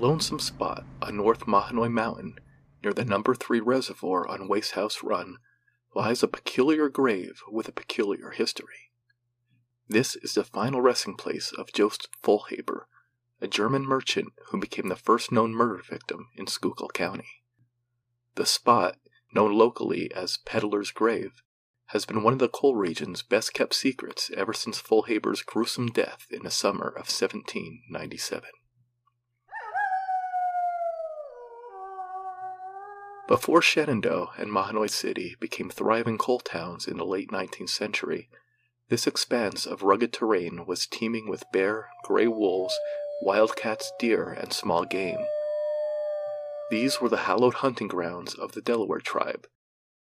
Lonesome spot on North Mahanoy Mountain, near the number 3 reservoir on Waste House Run, lies a peculiar grave with a peculiar history. This is the final resting place of Joseph Folhaber, a German merchant who became the first known murder victim in Schuylkill County. The spot, known locally as Peddler's Grave, has been one of the coal region's best kept secrets ever since Folhaber's gruesome death in the summer of 1797. Before Shenandoah and Mahanoy City became thriving coal towns in the late 19th century, this expanse of rugged terrain was teeming with bear, gray wolves, wildcats, deer, and small game. These were the hallowed hunting grounds of the Delaware tribe,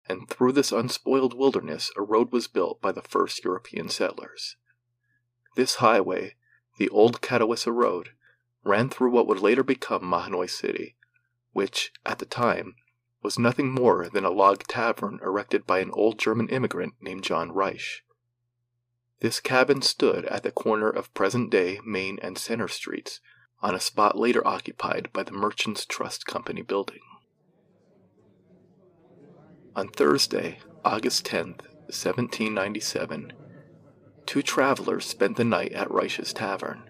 and through this unspoiled wilderness a road was built by the first European settlers. This highway, the Old Catawissa Road, ran through what would later become Mahanoy City, which, at the time, was nothing more than a log tavern erected by an old German immigrant named John Reich. This cabin stood at the corner of present day Main and Center Streets, on a spot later occupied by the Merchants Trust Company building. On Thursday, August 10th, 1797, two travelers spent the night at Reich's Tavern.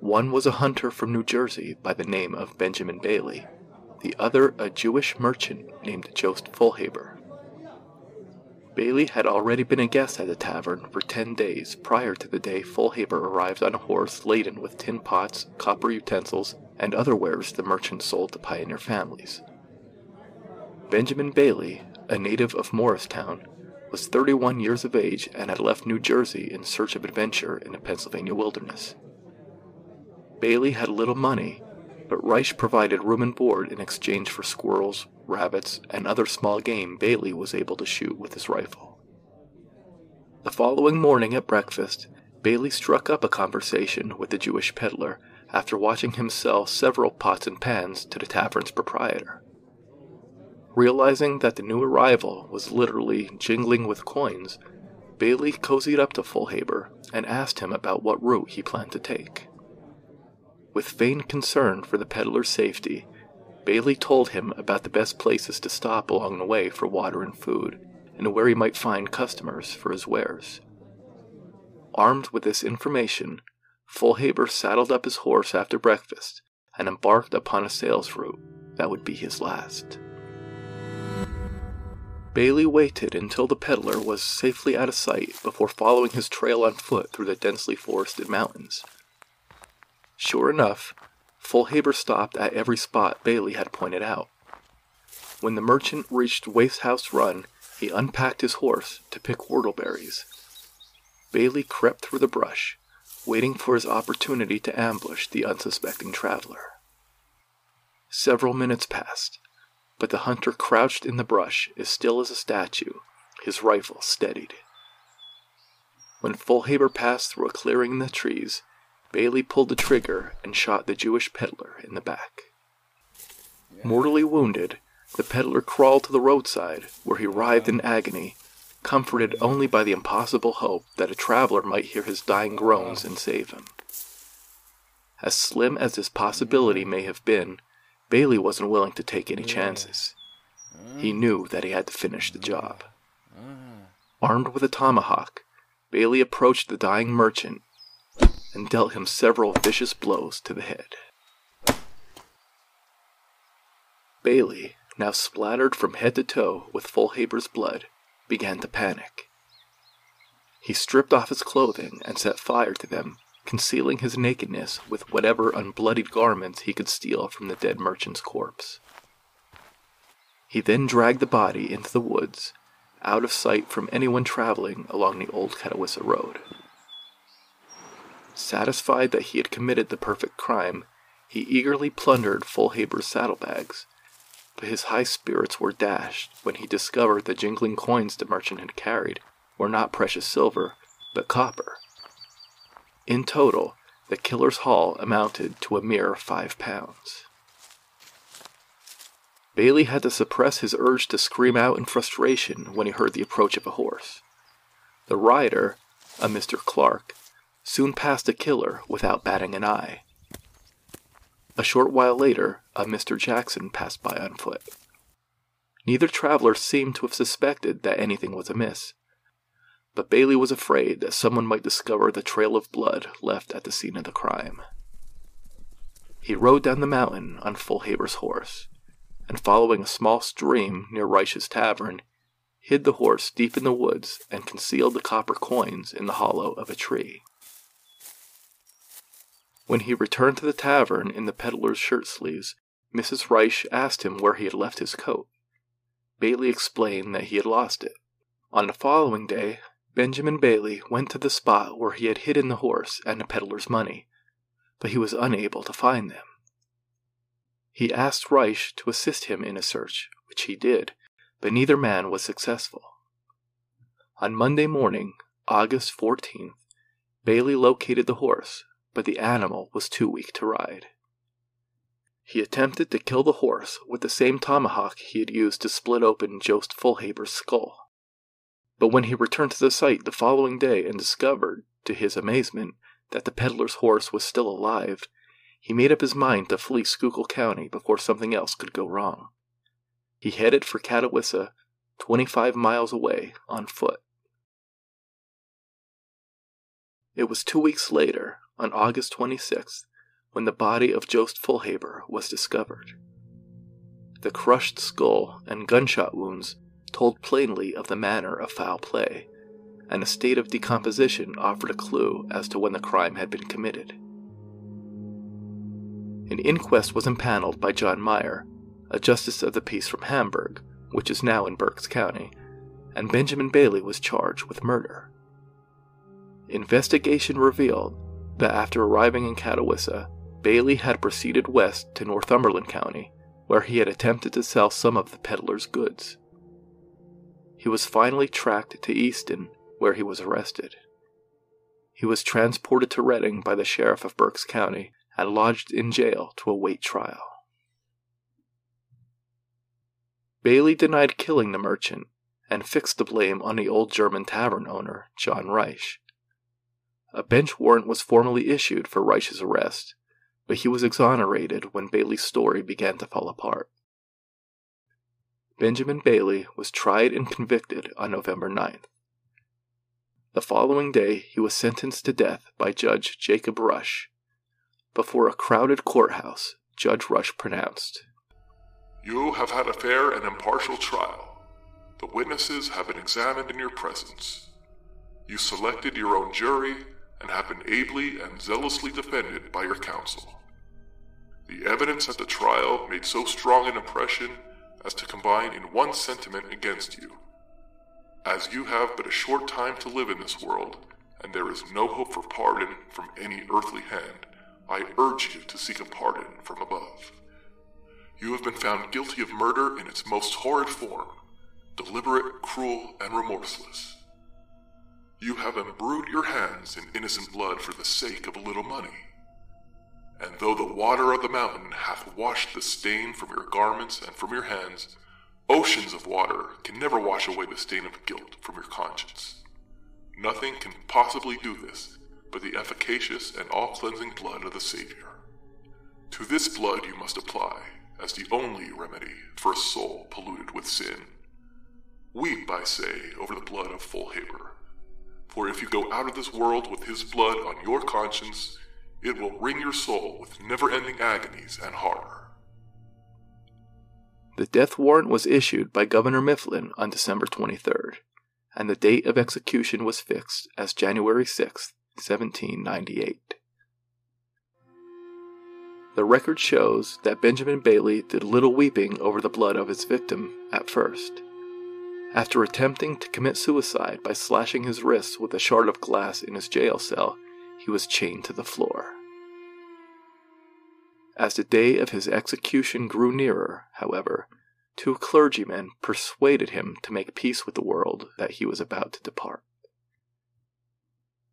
One was a hunter from New Jersey by the name of Benjamin Bailey, the other a Jewish merchant named Joseph Folhaber. Bailey had already been a guest at the tavern for ten days prior to the day Folhaber arrived on a horse laden with tin pots, copper utensils, and other wares the merchant sold to pioneer families. Benjamin Bailey, a native of Morristown, was 31 years of age and had left New Jersey in search of adventure in the Pennsylvania wilderness. Bailey had little money but Reich provided room and board in exchange for squirrels, rabbits, and other small game Bailey was able to shoot with his rifle. The following morning at breakfast, Bailey struck up a conversation with the Jewish peddler after watching him sell several pots and pans to the tavern's proprietor. Realizing that the new arrival was literally jingling with coins, Bailey cozied up to Folhaber and asked him about what route he planned to take. With feigned concern for the peddler's safety, Bailey told him about the best places to stop along the way for water and food, and where he might find customers for his wares. Armed with this information, Folhaber saddled up his horse after breakfast and embarked upon a sales route that would be his last. Bailey waited until the peddler was safely out of sight before following his trail on foot through the densely forested mountains. Sure enough, Folhaber stopped at every spot Bailey had pointed out. When the merchant reached Waste House Run, he unpacked his horse to pick whortleberries. Bailey crept through the brush, waiting for his opportunity to ambush the unsuspecting traveler. Several minutes passed, but the hunter crouched in the brush as still as a statue, his rifle steadied. When Vollhaber passed through a clearing in the trees, Bailey pulled the trigger and shot the Jewish peddler in the back. Mortally wounded, the peddler crawled to the roadside, where he writhed in agony, comforted only by the impossible hope that a traveler might hear his dying groans and save him. As slim as this possibility may have been, Bailey wasn't willing to take any chances. He knew that he had to finish the job. Armed with a tomahawk, Bailey approached the dying merchant and dealt him several vicious blows to the head. Bailey, now splattered from head to toe with Folhaber's blood, began to panic. He stripped off his clothing and set fire to them, concealing his nakedness with whatever unbloodied garments he could steal from the dead merchant's corpse. He then dragged the body into the woods, out of sight from anyone traveling along the old Catawissa Road. Satisfied that he had committed the perfect crime, he eagerly plundered Folhaber's saddlebags. But his high spirits were dashed when he discovered the jingling coins the merchant had carried were not precious silver, but copper. In total, the killer's haul amounted to a mere five pounds. Bailey had to suppress his urge to scream out in frustration when he heard the approach of a horse. The rider, a Mr. Clark, soon passed a killer without batting an eye. A short while later, a Mr. Jackson passed by on foot. Neither traveler seemed to have suspected that anything was amiss, but Bailey was afraid that someone might discover the trail of blood left at the scene of the crime. He rode down the mountain on Folhaber's horse, and following a small stream near Reich's tavern, hid the horse deep in the woods and concealed the copper coins in the hollow of a tree. When he returned to the tavern in the peddler's shirt sleeves, Mrs. Reich asked him where he had left his coat. Bailey explained that he had lost it. On the following day, Benjamin Bailey went to the spot where he had hidden the horse and the peddler's money, but he was unable to find them. He asked Reich to assist him in a search, which he did, but neither man was successful. On Monday morning, August 14th, Bailey located the horse, but the animal was too weak to ride. He attempted to kill the horse with the same tomahawk he had used to split open Jost Folhaber's skull. But when he returned to the site the following day and discovered, to his amazement, that the peddler's horse was still alive, he made up his mind to flee Schuylkill County before something else could go wrong. He headed for Catawissa, 25 miles away, on foot. It was two weeks later, on August 26th, when the body of Jost Folhaber was discovered. The crushed skull and gunshot wounds told plainly of the manner of foul play, and a state of decomposition offered a clue as to when the crime had been committed. An inquest was impaneled by John Meyer, a justice of the peace from Hamburg, which is now in Berks County, and Benjamin Bailey was charged with murder. Investigation revealed that after arriving in Catawissa, Bailey had proceeded west to Northumberland County, where he had attempted to sell some of the peddler's goods. He was finally tracked to Easton, where he was arrested. He was transported to Reading by the sheriff of Berks County and lodged in jail to await trial. Bailey denied killing the merchant and fixed the blame on the old German tavern owner, John Reich. A bench warrant was formally issued for Reich's arrest, but he was exonerated when Bailey's story began to fall apart. Benjamin Bailey was tried and convicted on November 9th. The following day, he was sentenced to death by Judge Jacob Rush. Before a crowded courthouse, Judge Rush pronounced You have had a fair and impartial trial. The witnesses have been examined in your presence. You selected your own jury and have been ably and zealously defended by your counsel. The evidence at the trial made so strong an impression as to combine in one sentiment against you. As you have but a short time to live in this world, and there is no hope for pardon from any earthly hand, I urge you to seek a pardon from above. You have been found guilty of murder in its most horrid form, deliberate, cruel, and remorseless. You have embrued your hands in innocent blood for the sake of a little money. And though the water of the mountain hath washed the stain from your garments and from your hands, oceans of water can never wash away the stain of guilt from your conscience. Nothing can possibly do this but the efficacious and all cleansing blood of the Savior. To this blood you must apply as the only remedy for a soul polluted with sin. Weep, I say, over the blood of Folhaber for if you go out of this world with his blood on your conscience, it will wring your soul with never ending agonies and horror. The death warrant was issued by Governor Mifflin on December 23rd, and the date of execution was fixed as January 6, 1798. The record shows that Benjamin Bailey did little weeping over the blood of his victim at first. After attempting to commit suicide by slashing his wrists with a shard of glass in his jail cell, he was chained to the floor. As the day of his execution grew nearer, however, two clergymen persuaded him to make peace with the world that he was about to depart.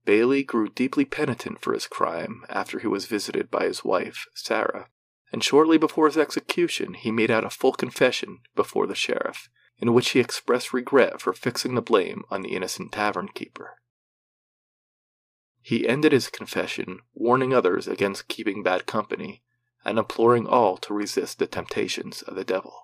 Bailey grew deeply penitent for his crime after he was visited by his wife, Sarah, and shortly before his execution he made out a full confession before the sheriff in which he expressed regret for fixing the blame on the innocent tavern keeper. He ended his confession warning others against keeping bad company and imploring all to resist the temptations of the devil.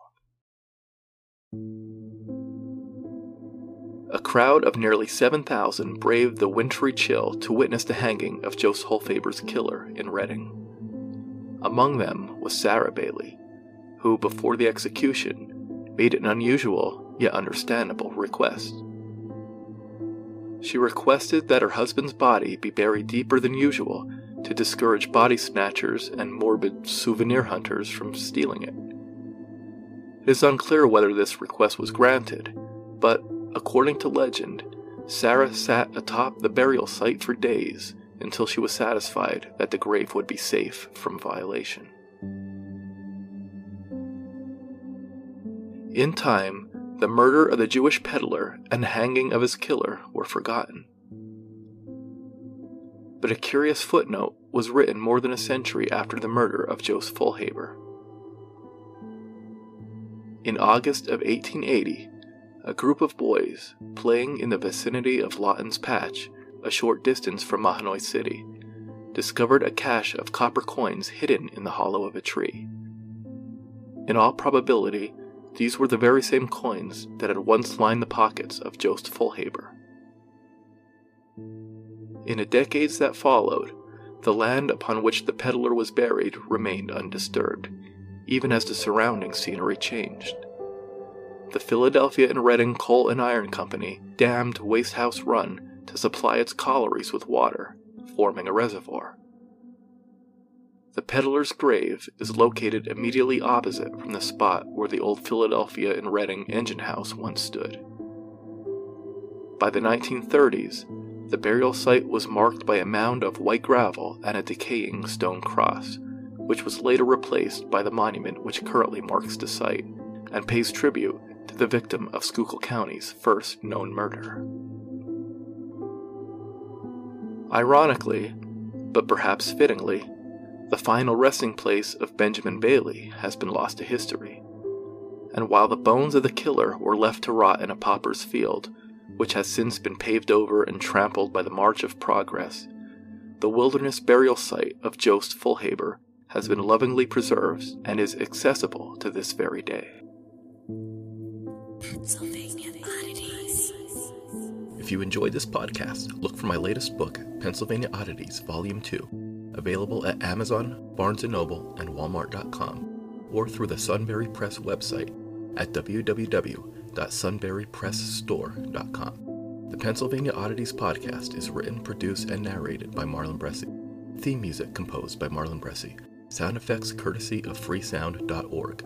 A crowd of nearly 7,000 braved the wintry chill to witness the hanging of Joseph Folhaber's killer in Reading. Among them was Sarah Bailey, who, before the execution, made an unusual yet understandable request. She requested that her husband's body be buried deeper than usual to discourage body snatchers and morbid souvenir hunters from stealing it. It is unclear whether this request was granted, but According to legend, Sarah sat atop the burial site for days until she was satisfied that the grave would be safe from violation. In time, the murder of the Jewish peddler and hanging of his killer were forgotten. But a curious footnote was written more than a century after the murder of Joseph Folhaber. In August of 1880, a group of boys, playing in the vicinity of Lawton's Patch, a short distance from Mahanoy City, discovered a cache of copper coins hidden in the hollow of a tree. In all probability, these were the very same coins that had once lined the pockets of Joseph Folhaber. In the decades that followed, the land upon which the peddler was buried remained undisturbed, even as the surrounding scenery changed the Philadelphia and Reading Coal and Iron Company dammed Wastehouse Run to supply its collieries with water, forming a reservoir. The peddler's grave is located immediately opposite from the spot where the old Philadelphia and Reading engine house once stood. By the 1930s, the burial site was marked by a mound of white gravel and a decaying stone cross, which was later replaced by the monument which currently marks the site and pays tribute to the victim of Schuylkill County's first known murder. Ironically, but perhaps fittingly, the final resting place of Benjamin Bailey has been lost to history. And while the bones of the killer were left to rot in a pauper's field, which has since been paved over and trampled by the march of progress, the wilderness burial site of Jost Folhaber has been lovingly preserved and is accessible to this very day. Pennsylvania Oddities. If you enjoyed this podcast, look for my latest book, Pennsylvania Oddities, Volume 2, available at Amazon, Barnes & Noble, and Walmart.com, or through the Sunbury Press website at www.sunburypressstore.com. The Pennsylvania Oddities podcast is written, produced, and narrated by Marlon Bressi. Theme music composed by Marlon Bressi. Sound effects courtesy of freesound.org.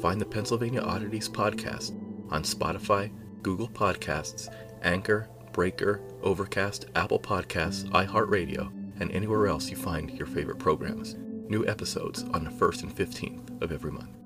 Find the Pennsylvania Oddities podcast on Spotify, Google Podcasts, Anchor, Breaker, Overcast, Apple Podcasts, iHeartRadio, and anywhere else you find your favorite programs. New episodes on the 1st and 15th of every month.